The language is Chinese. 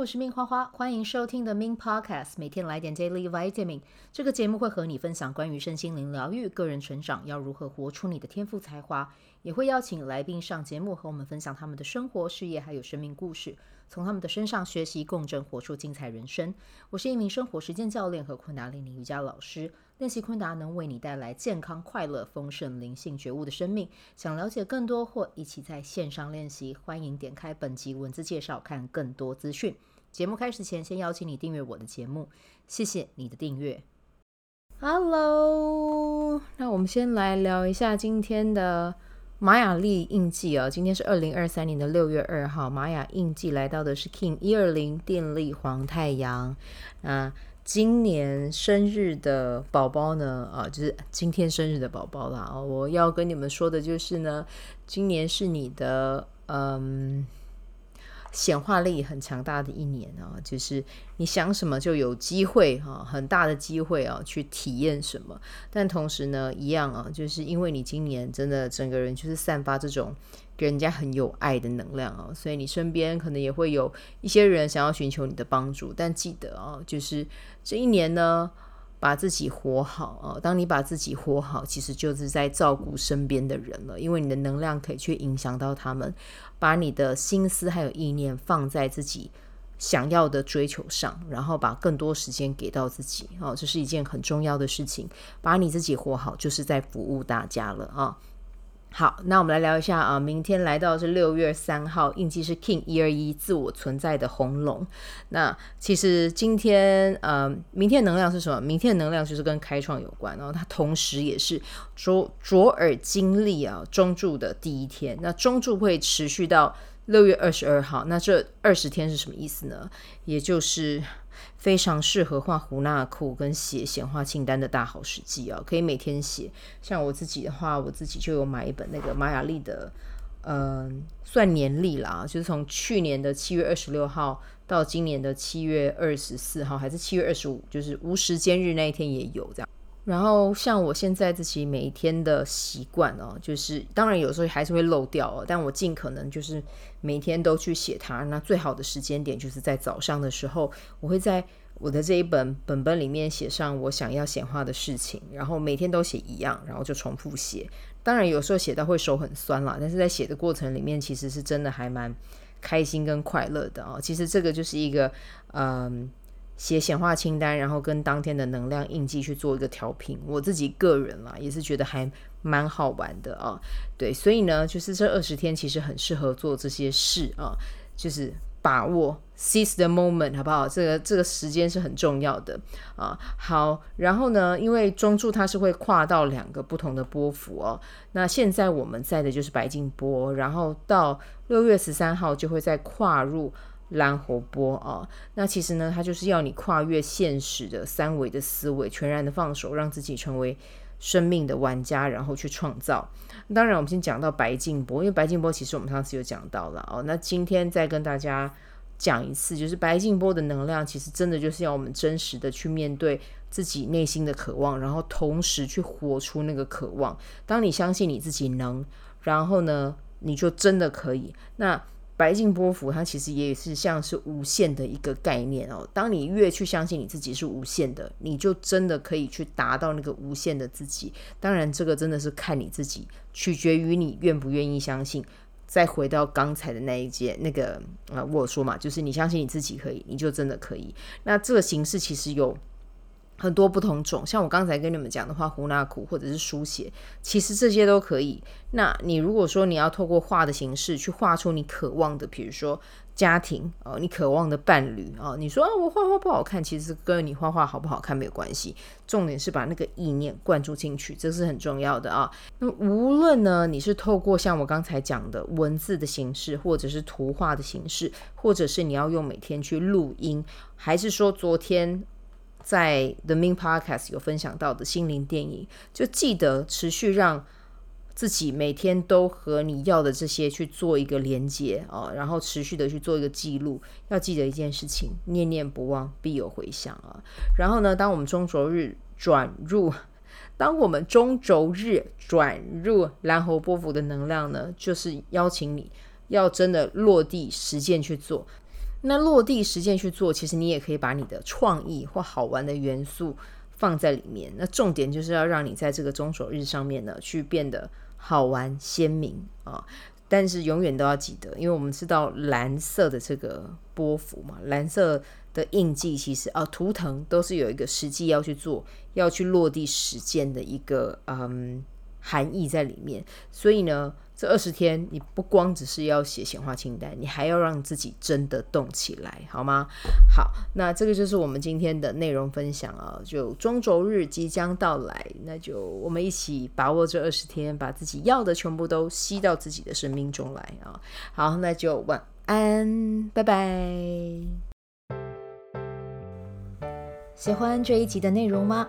我是命花花，欢迎收听的 Min Podcast，每天来点 Daily Vitamin。这个节目会和你分享关于身心灵疗愈、个人成长，要如何活出你的天赋才华，也会邀请来宾上节目和我们分享他们的生活、事业还有生命故事，从他们的身上学习共振，活出精彩人生。我是一名生活实践教练和昆达里尼瑜伽老师。练习昆达能为你带来健康、快乐、丰盛、灵性觉悟的生命。想了解更多或一起在线上练习，欢迎点开本集文字介绍看更多资讯。节目开始前，先邀请你订阅我的节目，谢谢你的订阅。Hello，那我们先来聊一下今天的玛雅历印记啊。今天是二零二三年的六月二号，玛雅印记来到的是 King 一二零电力黄太阳那。今年生日的宝宝呢，啊，就是今天生日的宝宝啦。我要跟你们说的就是呢，今年是你的嗯显化力很强大的一年啊，就是你想什么就有机会哈，很大的机会啊去体验什么。但同时呢，一样啊，就是因为你今年真的整个人就是散发这种。给人家很有爱的能量哦，所以你身边可能也会有一些人想要寻求你的帮助，但记得啊，就是这一年呢，把自己活好啊。当你把自己活好，其实就是在照顾身边的人了，因为你的能量可以去影响到他们，把你的心思还有意念放在自己想要的追求上，然后把更多时间给到自己哦，这是一件很重要的事情。把你自己活好，就是在服务大家了啊。好，那我们来聊一下啊，明天来到是六月三号，印记是 King 一二一，自我存在的红龙。那其实今天呃，明天的能量是什么？明天的能量就是跟开创有关，然后它同时也是卓卓尔经历啊中柱的第一天。那中柱会持续到六月二十二号，那这二十天是什么意思呢？也就是。非常适合画胡纳库跟写显化清单的大好时机啊！可以每天写。像我自己的话，我自己就有买一本那个玛雅历的，嗯、算年历啦，就是从去年的七月二十六号到今年的七月二十四号，还是七月二十五，就是无时间日那一天也有这样。然后像我现在自己每一天的习惯哦，就是当然有时候还是会漏掉哦，但我尽可能就是每天都去写它。那最好的时间点就是在早上的时候，我会在我的这一本本本里面写上我想要显化的事情，然后每天都写一样，然后就重复写。当然有时候写到会手很酸啦，但是在写的过程里面，其实是真的还蛮开心跟快乐的哦。其实这个就是一个嗯。写显化清单，然后跟当天的能量印记去做一个调频。我自己个人啦，也是觉得还蛮好玩的啊。对，所以呢，就是这二十天其实很适合做这些事啊，就是把握 seize the moment，好不好？这个这个时间是很重要的啊。好，然后呢，因为中柱它是会跨到两个不同的波幅哦。那现在我们在的就是白镜波，然后到六月十三号就会再跨入。蓝活波啊，那其实呢，它就是要你跨越现实的三维的思维，全然的放手，让自己成为生命的玩家，然后去创造。当然，我们先讲到白静波，因为白静波其实我们上次有讲到了哦。那今天再跟大家讲一次，就是白静波的能量，其实真的就是要我们真实的去面对自己内心的渴望，然后同时去活出那个渴望。当你相信你自己能，然后呢，你就真的可以。那白镜波幅，它其实也是像是无限的一个概念哦。当你越去相信你自己是无限的，你就真的可以去达到那个无限的自己。当然，这个真的是看你自己，取决于你愿不愿意相信。再回到刚才的那一节，那个呃，我说嘛，就是你相信你自己可以，你就真的可以。那这个形式其实有。很多不同种，像我刚才跟你们讲的话，胡纳库或者是书写，其实这些都可以。那你如果说你要透过画的形式去画出你渴望的，比如说家庭哦，你渴望的伴侣哦，你说啊，我画画不好看，其实跟你画画好不好看没有关系，重点是把那个意念灌注进去，这是很重要的啊。那无论呢，你是透过像我刚才讲的文字的形式，或者是图画的形式，或者是你要用每天去录音，还是说昨天。在 The Min Podcast 有分享到的心灵电影，就记得持续让自己每天都和你要的这些去做一个连接啊，然后持续的去做一个记录。要记得一件事情：念念不忘，必有回响啊。然后呢，当我们中轴日转入，当我们中轴日转入蓝猴波幅的能量呢，就是邀请你要真的落地实践去做。那落地实践去做，其实你也可以把你的创意或好玩的元素放在里面。那重点就是要让你在这个中轴日上面呢，去变得好玩鲜明啊。但是永远都要记得，因为我们知道蓝色的这个波幅嘛，蓝色的印记其实啊，图腾都是有一个实际要去做、要去落地实践的一个嗯含义在里面。所以呢。这二十天，你不光只是要写显化清单，你还要让自己真的动起来，好吗？好，那这个就是我们今天的内容分享啊。就中轴日即将到来，那就我们一起把握这二十天，把自己要的全部都吸到自己的生命中来啊。好，那就晚安，拜拜。喜欢这一集的内容吗？